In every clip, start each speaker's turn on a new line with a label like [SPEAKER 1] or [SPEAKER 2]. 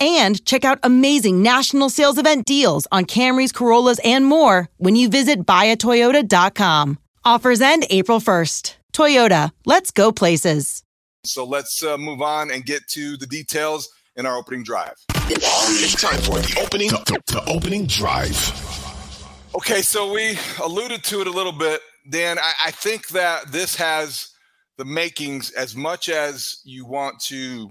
[SPEAKER 1] and check out amazing national sales event deals on Camrys, Corollas, and more when you visit buyatoyota.com. Offers end April 1st. Toyota, let's go places.
[SPEAKER 2] So let's uh, move on and get to the details in our opening drive.
[SPEAKER 3] It's time for the opening, the, the opening drive.
[SPEAKER 2] Okay, so we alluded to it a little bit, Dan. I, I think that this has the makings as much as you want to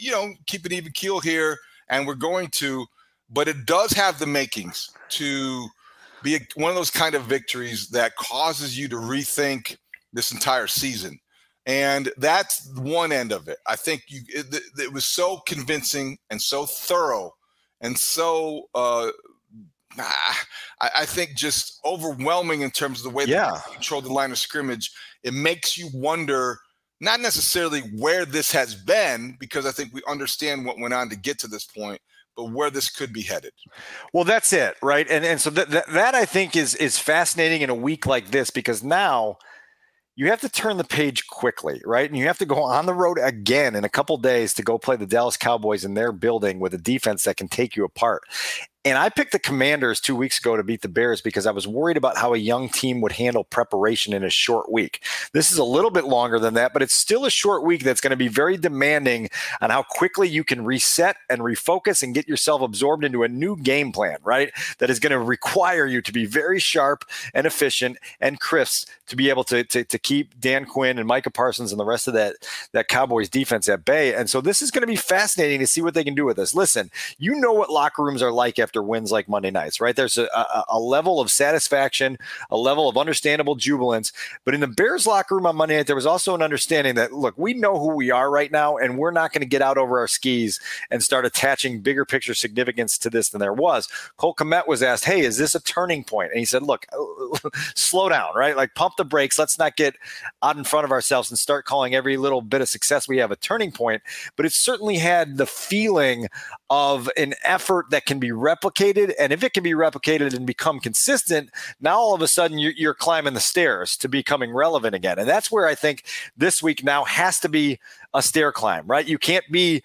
[SPEAKER 2] you know, keep an even keel here, and we're going to, but it does have the makings to be a, one of those kind of victories that causes you to rethink this entire season. And that's one end of it. I think you it, it was so convincing and so thorough and so uh, I, I, think just overwhelming in terms of the way
[SPEAKER 4] yeah.
[SPEAKER 2] they control the line of scrimmage. It makes you wonder not necessarily where this has been, because I think we understand what went on to get to this point, but where this could be headed.
[SPEAKER 4] Well, that's it, right? And and so that that, that I think is is fascinating in a week like this because now you have to turn the page quickly, right? And you have to go on the road again in a couple days to go play the Dallas Cowboys in their building with a defense that can take you apart. And I picked the Commanders two weeks ago to beat the Bears because I was worried about how a young team would handle preparation in a short week. This is a little bit longer than that, but it's still a short week that's going to be very demanding on how quickly you can reset and refocus and get yourself absorbed into a new game plan, right? That is going to require you to be very sharp and efficient and crisp to be able to, to, to keep Dan Quinn and Micah Parsons and the rest of that, that Cowboys defense at bay. And so this is going to be fascinating to see what they can do with this. Listen, you know what locker rooms are like after after wins like Monday nights, right? There's a, a, a, level of satisfaction, a level of understandable jubilance. But in the Bears locker room on Monday night, there was also an understanding that, look, we know who we are right now, and we're not going to get out over our skis and start attaching bigger picture significance to this than there was. Cole Kmet was asked, hey, is this a turning point? And he said, look, slow down, right? Like pump the brakes. Let's not get out in front of ourselves and start calling every little bit of success we have a turning point. But it certainly had the feeling of an effort that can be replicated replicated. And if it can be replicated and become consistent, now all of a sudden you're, you're climbing the stairs to becoming relevant again. And that's where I think this week now has to be a stair climb, right? You can't be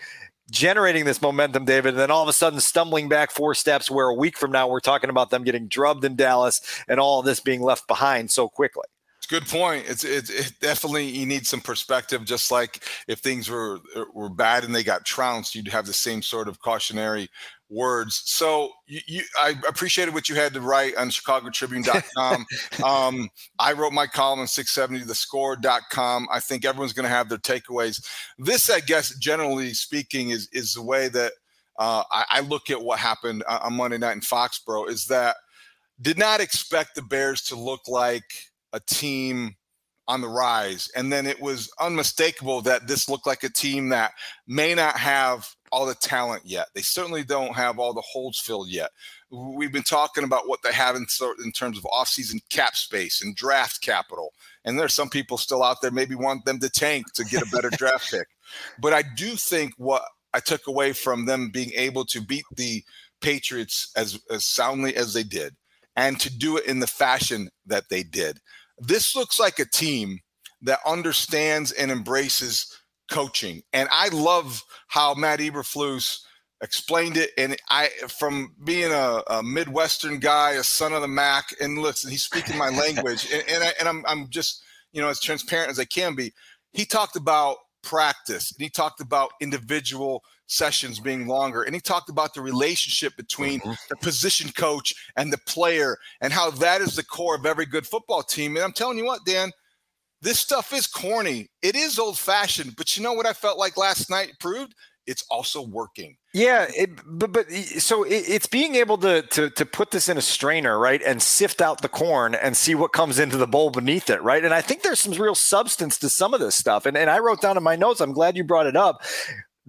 [SPEAKER 4] generating this momentum, David, and then all of a sudden stumbling back four steps where a week from now we're talking about them getting drubbed in Dallas and all of this being left behind so quickly.
[SPEAKER 2] Good point. It's, it's it definitely you need some perspective. Just like if things were were bad and they got trounced, you'd have the same sort of cautionary words. So you, you, I appreciated what you had to write on chicagotribune.com. um, I wrote my column on 670thescore.com. I think everyone's going to have their takeaways. This, I guess, generally speaking, is, is the way that uh, I, I, look at what happened on Monday night in Foxborough is that did not expect the Bears to look like a team on the rise. And then it was unmistakable that this looked like a team that may not have all the talent yet. They certainly don't have all the holes filled yet. We've been talking about what they have in, in terms of offseason cap space and draft capital. And there's some people still out there maybe want them to tank to get a better draft pick. But I do think what I took away from them being able to beat the Patriots as, as soundly as they did and to do it in the fashion that they did. This looks like a team that understands and embraces coaching. And I love how Matt Eberflus explained it. And I, from being a, a, Midwestern guy, a son of the Mac, and listen, he's speaking my language, and, and, I, and I'm, I'm just, you know, as transparent as I can be. He talked about practice, and he talked about individual sessions being longer, and he talked about the relationship between mm-hmm. the position coach and the player, and how that is the core of every good football team. And I'm telling you what, Dan. This stuff is corny. It is old fashioned, but you know what I felt like last night proved? it's also working.
[SPEAKER 4] Yeah, it, but but so it, it's being able to to to put this in a strainer, right, and sift out the corn and see what comes into the bowl beneath it, right. And I think there's some real substance to some of this stuff. And and I wrote down in my notes. I'm glad you brought it up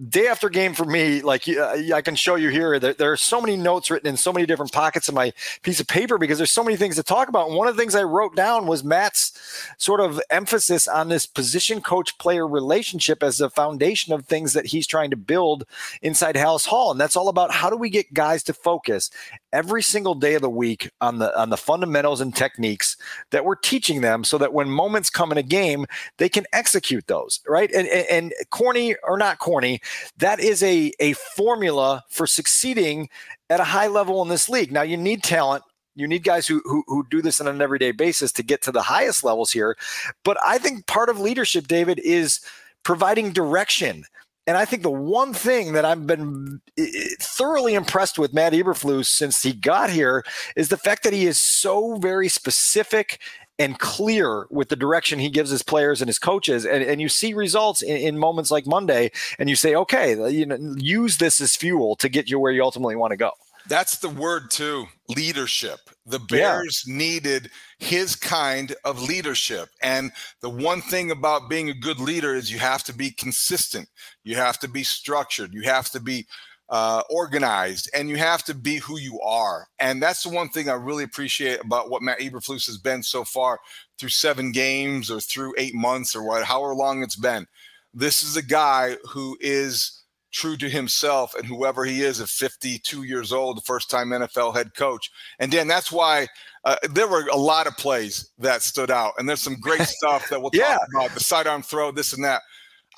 [SPEAKER 4] day after game for me, like uh, I can show you here, that there are so many notes written in so many different pockets of my piece of paper because there's so many things to talk about. And one of the things I wrote down was Matt's sort of emphasis on this position coach player relationship as the foundation of things that he's trying to build inside Halas Hall. And that's all about how do we get guys to focus every single day of the week on the on the fundamentals and techniques that we're teaching them so that when moments come in a game, they can execute those, right? And and, and corny or not corny, that is a, a formula for succeeding at a high level in this league. Now, you need talent. You need guys who, who, who do this on an everyday basis to get to the highest levels here. But I think part of leadership, David, is providing direction. And I think the one thing that I've been eh, eh, thoroughly impressed with Matt Eberflus since he got here is the fact that he is so very specific and clear with the direction he gives his players and his coaches. And, and you see results in, in moments like Monday, and you say, okay, you know, use this as fuel to get you where you ultimately want to go.
[SPEAKER 2] That's the word too leadership. The Bears yeah. needed his kind of leadership. And the one thing about being a good leader is you have to be consistent, you have to be structured, you have to be uh, organized, and you have to be who you are. And that's the one thing I really appreciate about what Matt Eberflus has been so far through seven games or through eight months or what, however long it's been. This is a guy who is true to himself and whoever he is at 52 years old, the first time NFL head coach. And Dan, that's why uh, there were a lot of plays that stood out, and there's some great stuff that we'll yeah. talk about the sidearm throw, this and that.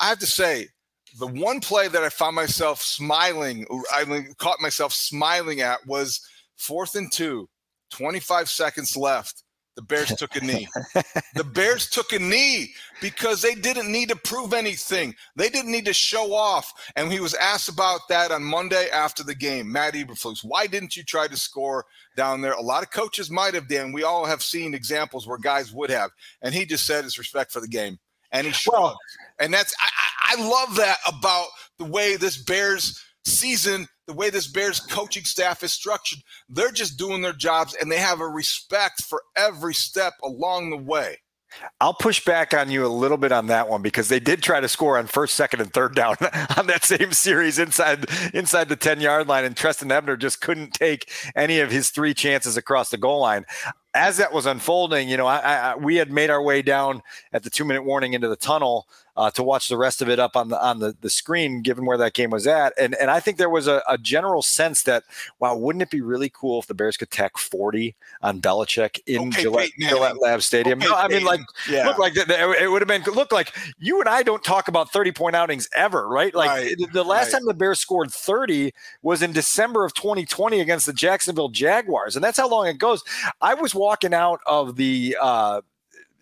[SPEAKER 2] I have to say, the one play that I found myself smiling, I caught myself smiling at was fourth and two, 25 seconds left. The Bears took a knee. the Bears took a knee because they didn't need to prove anything. They didn't need to show off. And he was asked about that on Monday after the game. Matt Eberflus, why didn't you try to score down there? A lot of coaches might have, Dan. We all have seen examples where guys would have. And he just said his respect for the game. And he shrugged. Well, and that's I, I love that about the way this Bears season, the way this Bears coaching staff is structured. They're just doing their jobs and they have a respect for every step along the way.
[SPEAKER 4] I'll push back on you a little bit on that one because they did try to score on first, second, and third down on that same series inside inside the 10 yard line, and Trestan Ebner just couldn't take any of his three chances across the goal line as that was unfolding, you know, I, I, we had made our way down at the two minute warning into the tunnel uh, to watch the rest of it up on the on the, the screen, given where that game was at. And and I think there was a, a general sense that, wow, wouldn't it be really cool if the Bears could tack 40 on Belichick in
[SPEAKER 2] okay,
[SPEAKER 4] Gillette, Gillette Lab Stadium? Okay, no, I mean, like, yeah. look like it would have been look like you and I don't talk about 30 point outings ever, right? Like right, the last right. time the Bears scored 30 was in December of 2020 against the Jacksonville Jaguars, and that's how long it goes. I was walking out of the uh,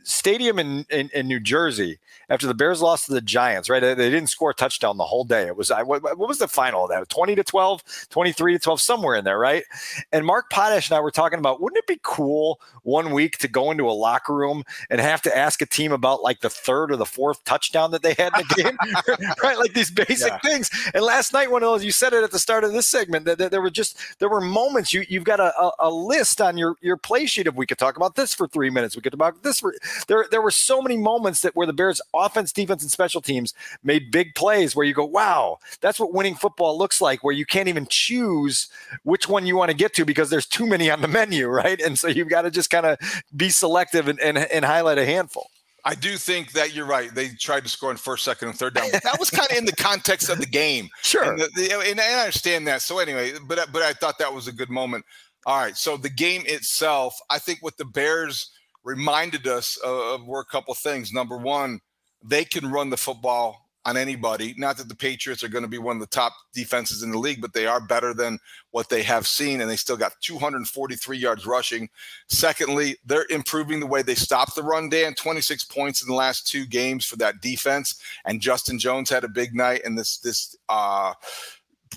[SPEAKER 4] stadium in, in, in, New Jersey after the Bears lost to the Giants, right? They, didn't score a touchdown the whole day. It was, what, what was the final of that? 20 to 12, 23 to 12, somewhere in there, right? And Mark Potash and I were talking about, wouldn't it be cool one week to go into a locker room and have to ask a team about like the third or the fourth touchdown that they had in the game, right? Like these basic yeah. things. And last night, one of those, you said it at the start of this segment that, that there were just, there were moments you, you've got a, a, a list on your, your play sheet of we could talk about this for three minutes. We could talk about this for, there there were so many moments that where the Bears offense, defense, and special teams made big plays where you go, wow, that's what winning football looks like, where you can't even choose which one you want to get to because there's too many on the menu, right? And so you've got to just kind of be selective and, and, and highlight a handful.
[SPEAKER 2] I do think that you're right. They tried to score in first, second, and third down. But that was kind of in the context of the game.
[SPEAKER 4] Sure.
[SPEAKER 2] And, the, the, and, I understand that. So anyway, but but I thought that was a good moment. All right. So the game itself, I think what the Bears reminded us of were a couple things. Number one, they can run the football on anybody. Not that the Patriots are going to be one of the top defenses in the league, but they are better than what they have seen, and they still got 243 yards rushing. Secondly, they're improving the way they stop the run, Dan. 26 points in the last two games for that defense, and Justin Jones had a big night, and this this uh,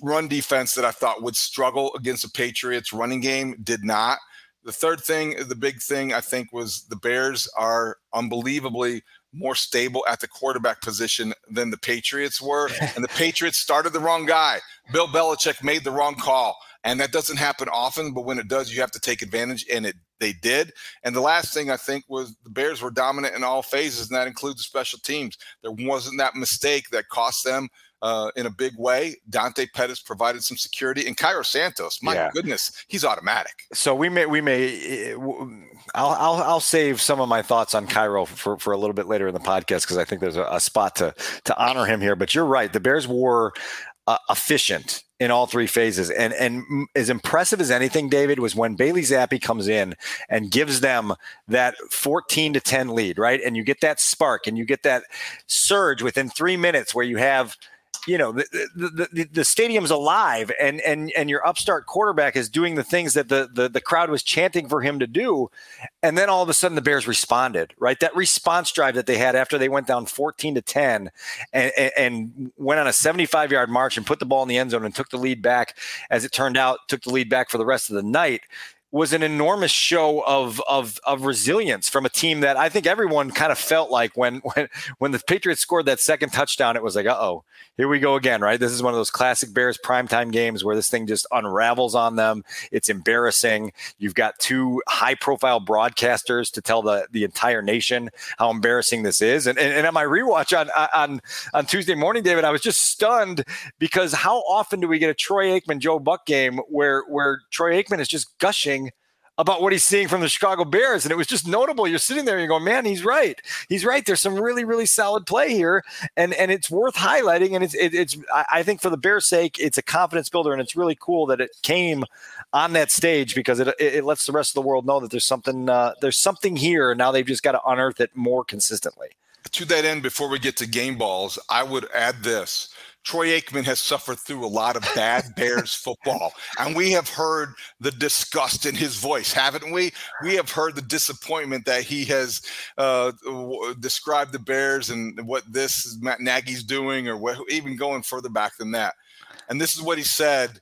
[SPEAKER 2] run defense that I thought would struggle against the Patriots running game did not. The third thing, the big thing, I think, was the Bears are unbelievably more stable at the quarterback position than the Patriots were. And the Patriots started the wrong guy. Bill Belichick made the wrong call. And that doesn't happen often, but when it does, you have to take advantage. And it they did. And the last thing I think was the Bears were dominant in all phases, and that includes the special teams. There wasn't that mistake that cost them uh, in a big way. Dante Pettis provided some security, and Cairo Santos, my yeah. goodness, he's automatic.
[SPEAKER 4] So we may we may eh, I'll, I'll I'll save some of my thoughts on Cairo for, for a little bit later in the podcast because I think there's a, a, spot to to honor him here. But you're right, the Bears were uh, efficient in all three phases. And and as impressive as anything, David, was when Bailey Zappe comes in and gives them that 14 to 10 lead, right? And you get that spark and you get that surge within three minutes where you have – you know the, the, the, the, stadium's alive and and and your upstart quarterback is doing the things that the, the the crowd was chanting for him to do. And then all of a sudden the bears responded right? That response drive that they had after they went down 14 to 10 and, and, and went on a 75 yard march and put the ball in the end zone and took the lead back as it turned out took the lead back for the rest of the night was an enormous show of of of resilience from a team that I think everyone kind of felt like when when when the Patriots scored that second touchdown, it was like, uh oh, here we go again, right? This is one of those classic Bears primetime games where this thing just unravels on them. It's embarrassing. You've got two high profile broadcasters to tell the the entire nation how embarrassing this is. And and, and on my rewatch on on on Tuesday morning, David, I was just stunned because how often do we get a Troy Aikman Joe Buck game where where Troy Aikman is just gushing about what he's seeing from the Chicago Bears. And it was just notable. You're sitting there and you're going, man, he's right. He's right. There's some really, really solid play here. And and it's worth highlighting. And it's it, it's I think for the Bears' sake, it's a confidence builder. And it's really cool that it came on that stage because it, it, lets the rest of the world know that there's something uh, there's something here. Now they've just got to unearth it more consistently.
[SPEAKER 2] To that end, before we get to game balls, I would add this Troy Aikman has suffered through a lot of bad Bears football, and we have heard the disgust in his voice, haven't we? We have heard the disappointment that he has uh, described the Bears and what this Matt Nagy's doing, or even going further back than that. And this is what he said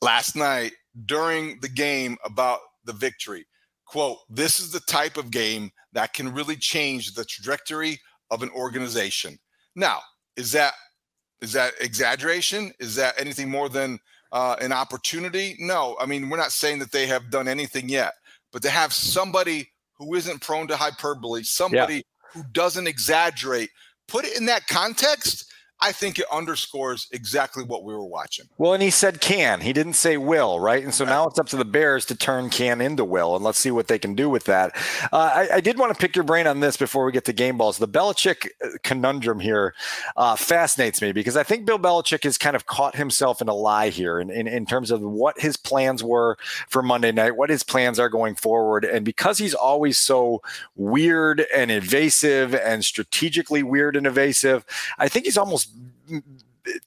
[SPEAKER 2] last night during the game about the victory. Quote, this is the type of game that can really change the trajectory of an organization. Now, is that is that exaggeration? Is that anything more than uh, an opportunity? No. I mean, we're not saying that they have done anything yet, but to have somebody who isn't prone to hyperbole, somebody yeah. who doesn't exaggerate, put it in that context I think it underscores exactly what we were watching.
[SPEAKER 4] Well, and he said can. He didn't say will, right? And so now it's up to the Bears to turn can into will, and let's see what they can do with that. Uh, I, I, did want to pick your brain on this before we get to game balls. The Belichick uh, conundrum here uh, fascinates me because I think Bill Belichick has kind of caught himself in a lie here in, in, in terms of what his plans were for Monday night, what his plans are going forward. And because he's always so weird and evasive and strategically weird and evasive, I think he's almost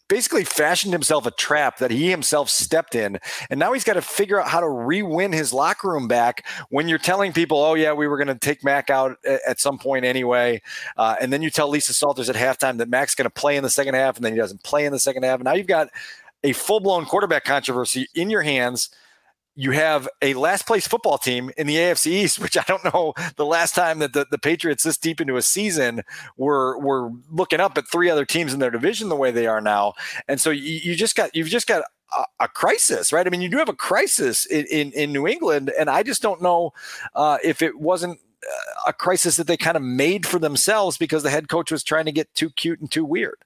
[SPEAKER 4] basically fashioned himself a trap that he himself stepped in. And now he's got to figure out how to re win his locker room back when you're telling people, oh, yeah, we were going to take Mac out at some point anyway. Uh, and then you tell Lisa Salters at halftime that Mac's going to play in the second half and then he doesn't play in the second half. And now you've got a full blown quarterback controversy in your hands you have a last place football team in the AFC East, which I don't know the last time that the, the Patriots this deep into a season were were looking up at three other teams in their division the way they are now. And so you, you just got you've just got a, a, crisis, right? I mean, you do have a crisis in, in, in New England, and I just don't know uh, if it wasn't a crisis that they kind of made for themselves because the head coach was trying to get too cute and too weird.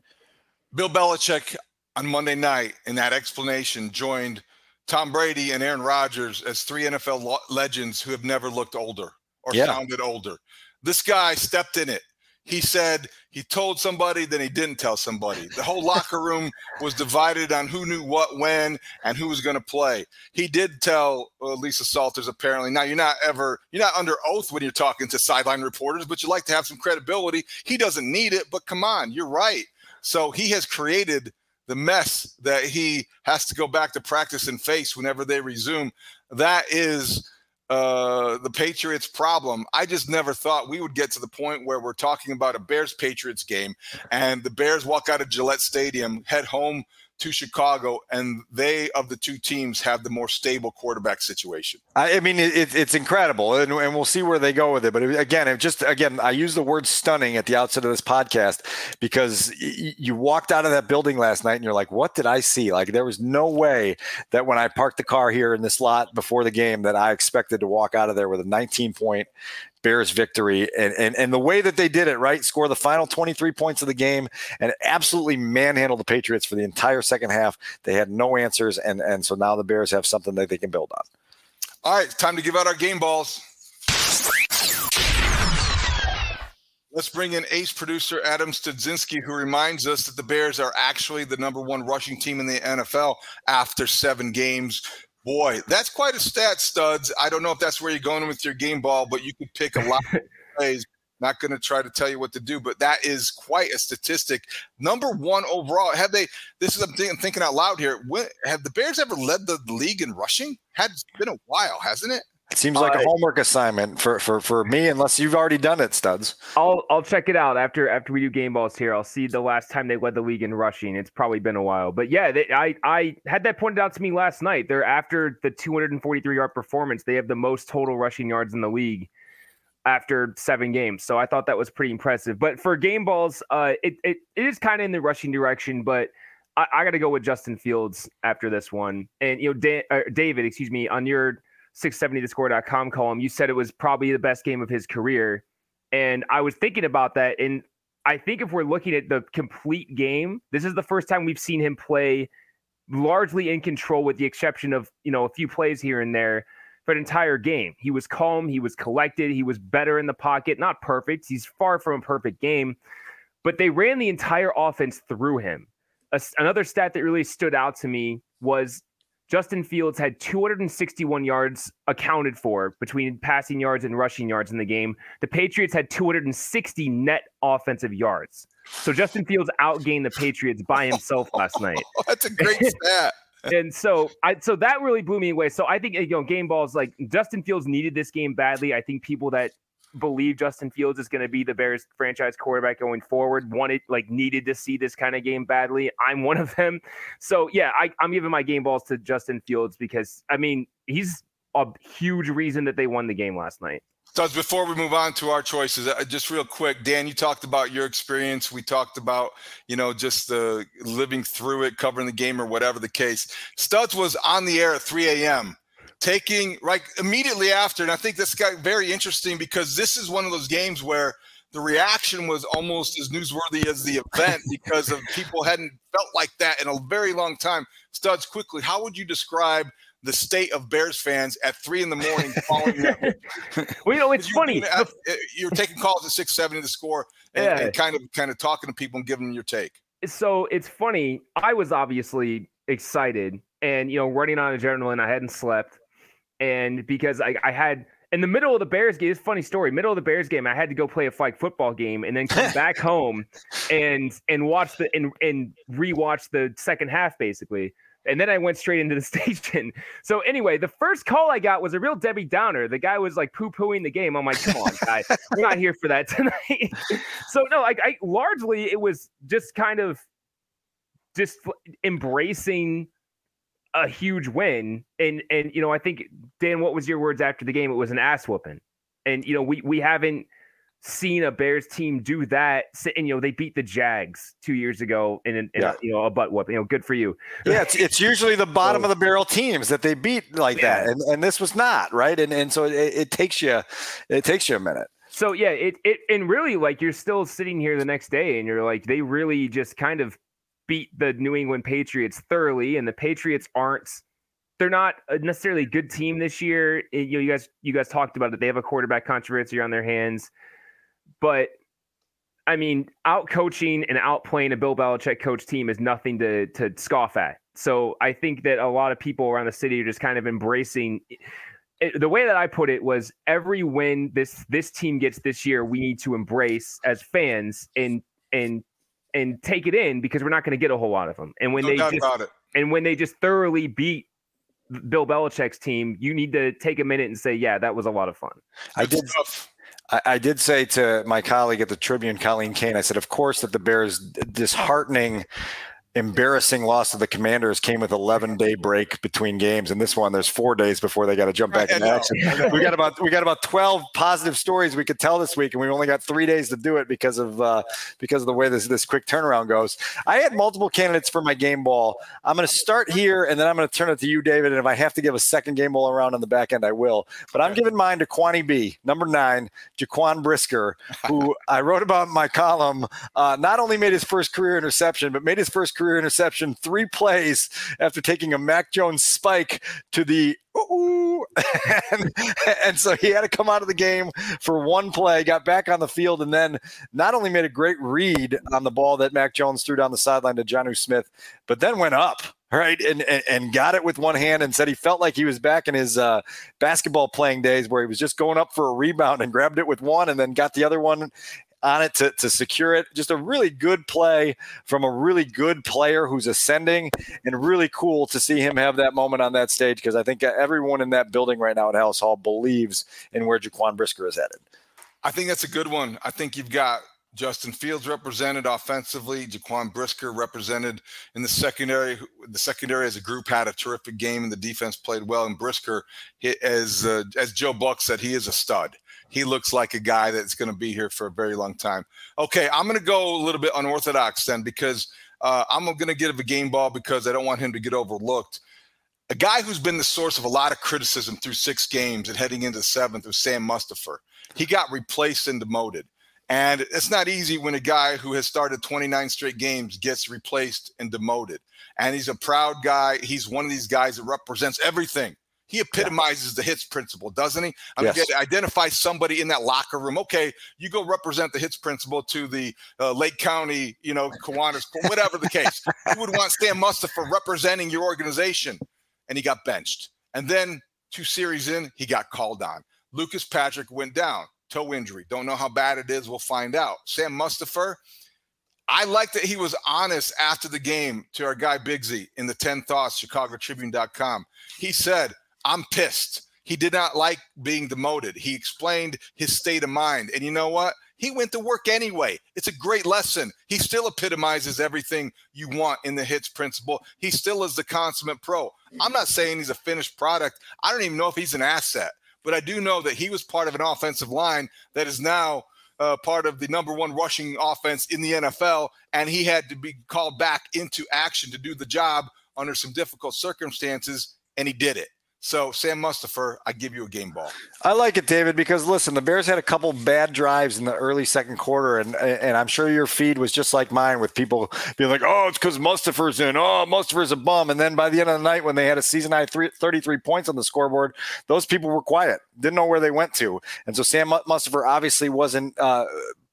[SPEAKER 2] Bill Belichick on Monday night in that explanation joined Tom Brady and Aaron Rodgers as three NFL lo- legends who have never looked older or
[SPEAKER 4] Yeah.
[SPEAKER 2] sounded older. This guy stepped in it. He said he told somebody, then he didn't tell somebody. The whole locker room was divided on who knew what when and who was going to play. He did tell uh, Lisa Salters apparently. Now you're not ever you're not under oath when you're talking to sideline reporters, but you like to have some credibility. He doesn't need it, but come on, you're right. So he has created the mess that he has to go back to practice and face whenever they resume. That is uh, the Patriots' problem. I just never thought we would get to the point where we're talking about a Bears Patriots game and the Bears walk out of Gillette Stadium, head home to Chicago, and they of the two teams have the more stable quarterback situation.
[SPEAKER 4] I, I mean, it, it, it's incredible, and, and we'll see where they go with it. But again, it just again, I use the word stunning at the outset of this podcast because you walked out of that building last night and you're like, "What did I see?" Like there was no way that when I parked the car here in this lot before the game that I expected to walk out of there with a 19 point Bears victory and, and and the way that they did it, right? Score the final 23 points of the game and absolutely manhandle the Patriots for the entire second half. They had no answers, and and so now the Bears have something that they can build on.
[SPEAKER 2] All right, time to give out our game balls. Let's bring in ace producer Adam Studzinski, who reminds us that the Bears are actually the number one rushing team in the NFL after seven games. Boy, that's quite a stat, studs. I don't know if that's where you're going with your game ball, but you could pick a lot of plays. Not going to try to tell you what to do, but that is quite a statistic. Number one overall. Have they? This is I'm thinking, thinking out loud here. When, have the Bears ever led the league in rushing? Had it's been a while, hasn't it?
[SPEAKER 4] It seems like a
[SPEAKER 5] Uh,
[SPEAKER 4] homework assignment for, for, for me, unless you've already done it, studs.
[SPEAKER 5] I'll I'll check it out after after we do game balls here. I'll see the last time they led the league in rushing. It's probably been a while, but yeah, they, I I had that pointed out to me last night. They're after the 243 yard performance. They have the most total rushing yards in the league after seven games. So I thought that was pretty impressive. But for game balls, uh, it it, it is kind of in the rushing direction, but. I, I got to go with Justin Fields after this one. And, you know, uh, David, excuse me, on your 670thescore.com column, you said it was probably the best game of his career. And I was thinking about that. And I think if we're looking at the complete game, this is the first time we've seen him play largely in control, with the exception of, you know, a few plays here and there for an entire game. He was calm, he was collected, he was better in the pocket, not perfect. He's far from a perfect game, but they ran the entire offense through him. A, another stat that really stood out to me was Justin Fields had 261 yards accounted for between passing yards and rushing yards in the game. The Patriots had 260 net offensive yards. So Justin Fields outgained the Patriots by himself last night.
[SPEAKER 2] That's a great stat.
[SPEAKER 5] And so I so that really blew me away. So I think you know game balls like Justin Fields needed this game badly. I think people that believe Justin Fields is going to be the Bears franchise quarterback going forward wanted like needed to see this kind of game badly. I'm one of them. So yeah, I, I'm giving my game balls to Justin Fields because I mean he's a huge reason that they won the game last night.
[SPEAKER 2] So before we move on to our choices, uh, just real quick, Dan, you talked about your experience. We talked about, you know, just the living through it, covering the game or whatever the case. Studs was on the air at 3 a.m. taking right immediately after, and I think this got very interesting because this is one of those games where the reaction was almost as newsworthy as the event because of people hadn't felt like that in a very long time. Studs, quickly, how would you describe the state of Bears fans at three in the morning following that
[SPEAKER 5] Well, you know, it's
[SPEAKER 2] you
[SPEAKER 5] funny.
[SPEAKER 2] doing it- uh, You're taking calls at six seventy to score and,
[SPEAKER 5] Yeah.
[SPEAKER 2] and kind of kind of talking to people and giving them your take.
[SPEAKER 5] so it's funny. I was obviously excited and, you know, running on adrenaline. I hadn't slept. And because I, I had in the middle of the Bears game, it's a funny story. Middle of the Bears game, I had to go play a flag football game and then come back home and and watch the and and rewatch the second half basically. And then I went straight into the station. So anyway, the first call I got was a real Debbie Downer. The guy was like poo-pooing the game. I'm like, come on, guy, we're not here for that tonight. so no, like I largely it was just kind of just embracing a huge win. And and you know, I think Dan, what was your words after the game? It was an ass whooping. And you know, we we haven't seen a Bears team do that. And you know, they beat the Jags two years ago in, in yeah. a, you know a butt whoop. You know, good for you.
[SPEAKER 4] Yeah, it's, it's usually the bottom so, of the barrel teams that they beat like yeah. that, and and this was not right. And and so it, it takes you it takes you a minute.
[SPEAKER 5] So yeah, it it and really like you're still sitting here the next day, and you're like they really just kind of beat the New England Patriots thoroughly, and the Patriots aren't they're not necessarily a good team this year. It, you know, you guys you guys talked about it. They have a quarterback controversy on their hands. But I mean, out coaching and out playing a Bill Belichick coach team is nothing to to scoff at. So I think that a lot of people around the city are just kind of embracing. It, the way that I put it was every win this this team gets this year, we need to embrace as fans and and and take it in because we're not going to get a whole lot of them. And when no they just, and when they just thoroughly beat Bill Belichick's team, you need to take a minute and say, yeah, that was a lot of fun.
[SPEAKER 4] I did. I, I, did say to my colleague at the Tribune, Colleen Kane, I said, of course, that the Bears' disheartening embarrassing loss to the Commanders came with 11 day break between games, and this one there's four days before they got to jump back in action. we got about we got about 12 positive stories we could tell this week, and we only got three days to do it because of uh, because of the way this this quick turnaround goes. I had multiple candidates for my game ball. I'm going to start here, and then I'm going to turn it to you, David. And if I have to give a second game ball around on the back end, I will. But I'm giving mine to Kwani B, number nine, Jaquan Brisker, who I wrote about in my column. Uh, not only made his first career interception, but made his first career interception three plays after taking a Mac Jones spike to the and, and so he had to come out of the game for one play, got back on the field, and then not only made a great read on the ball that Mac Jones threw down the sideline to Jonnu Smith, but then went up right and, and, and got it with one hand and said he felt like he was back in his uh, basketball playing days where he was just going up for a rebound and grabbed it with one and then got the other one on it to, to secure it. Just a really good play from a really good player who's ascending, and really cool to see him have that moment on that stage because I think everyone in that building right now at Halas Hall believes in where Jaquan Brisker is headed.
[SPEAKER 2] I think that's a good one. I think you've got Justin Fields represented offensively. Jaquan Brisker represented in the secondary. The secondary as a group had a terrific game, and the defense played well. And Brisker, as uh, as Joe Buck said, he is a stud he looks like a guy that's going to be here for a very long time. Okay, I'm going to go a little bit unorthodox then because uh, I'm going to give a game ball because I don't want him to get overlooked. A guy who's been the source of a lot of criticism through six games and heading into seventh was Sam Mustipher. He got replaced and demoted. And it's not easy when a guy who has started 29 straight games gets replaced and demoted. And he's a proud guy. He's one of these guys that represents everything he epitomizes yeah. the hits principle, doesn't he? I mean, yes. identify somebody in that locker room. Okay, you go represent the hits principle to the uh, Lake County, you know, Kiwanis, whatever the case. you would want Stan Mustipher representing your organization, and he got benched. And then two series in, he got called on. Lucas Patrick went down, toe injury. Don't know how bad it is. We'll find out. Sam Mustipher, I like that he was honest after the game to our guy Bigsy in the 10 Thoughts, ChicagoTribune.com. He said, I'm pissed. He did not like being demoted. He explained his state of mind. And you know what? He went to work anyway. It's a great lesson. He still epitomizes everything you want in the hits principle. He still is the consummate pro. I'm not saying he's a finished product. I don't even know if he's an asset, but I do know that he was part of an offensive line that is now uh, part of the number one rushing offense in the NFL. And he had to be called back into action to do the job under some difficult circumstances, and he did it. So Sam Mustipher, I give you a game ball.
[SPEAKER 4] I like it, David, because listen, the Bears had a couple bad drives in the early second quarter, and and I'm sure your feed was just like mine, with people being like, "Oh, it's because Mustipher's in. Oh, Mustipher's a bum." And then by the end of the night, when they had a season high 33 points on the scoreboard, those people were quiet, didn't know where they went to, and so Sam Mustipher obviously wasn't uh,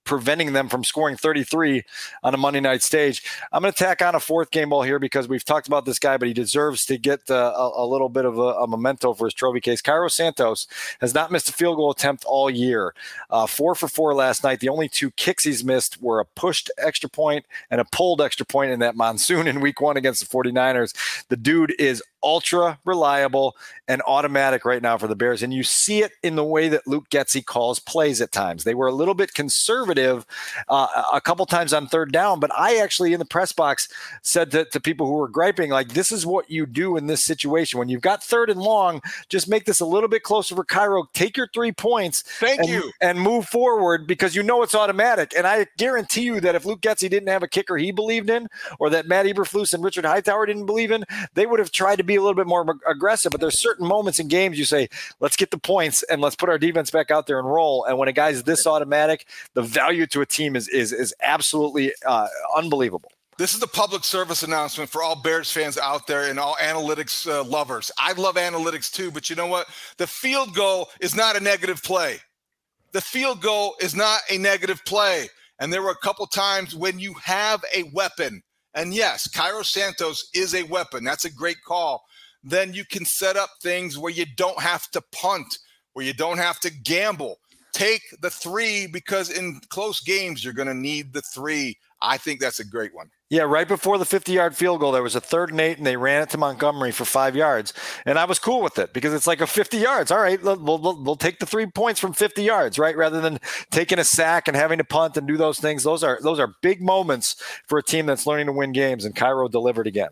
[SPEAKER 4] preventing them from scoring 33 on a Monday night stage. I'm going to tack on a fourth game ball here because we've talked about this guy, but he deserves to get uh, a, a, little bit of a, a, memento for his trophy case. Cairo Santos has not missed a field goal attempt all year. Uh, four for four last night. The only two kicks he's missed were a pushed extra point and a pulled extra point in that monsoon in week one against the 49ers. The dude is ultra reliable and automatic right now for the Bears. And you see it in the way that Luke Getsy calls plays at times. They were a little bit conservative uh, a couple times on third down, but I actually in the press box said to, to people who were griping, like, this is what you do in this situation. When you've got third and long, just make this a little bit closer for Cairo. Take your three points.
[SPEAKER 2] Thank
[SPEAKER 4] and,
[SPEAKER 2] you.
[SPEAKER 4] And move forward because you know it's automatic. And I guarantee you that if Luke Getsy didn't have a kicker he believed in, or that Matt Eberflus and Richard Hightower didn't believe in, they would have tried to be a little bit more aggressive. But there's certain moments in games you say, let's get the points and let's put our defense back out there and roll. And when a guy's this automatic, the value to a team is is is absolutely uh, unbelievable.
[SPEAKER 2] This is a public service announcement for all Bears fans out there and all analytics uh, lovers. I love analytics too, but you know what? The field goal is not a negative play. The field goal is not a negative play. And there were a couple times when you have a weapon, and yes, Cairo Santos is a weapon. That's a great call. Then you can set up things where you don't have to punt, where you don't have to gamble. Take the three because in close games, you're going to need the three. I think that's a great one.
[SPEAKER 4] Yeah, right before the 50 yard field goal, there was a third and eight, and they ran it to Montgomery for five yards. And I was cool with it because it's like a 50 yards. All right, we'll, we'll, we'll take the three points from 50 yards, right? Rather than taking a sack and having to punt and do those things. Those are those are big moments for a team that's learning to win games, and Cairo delivered again.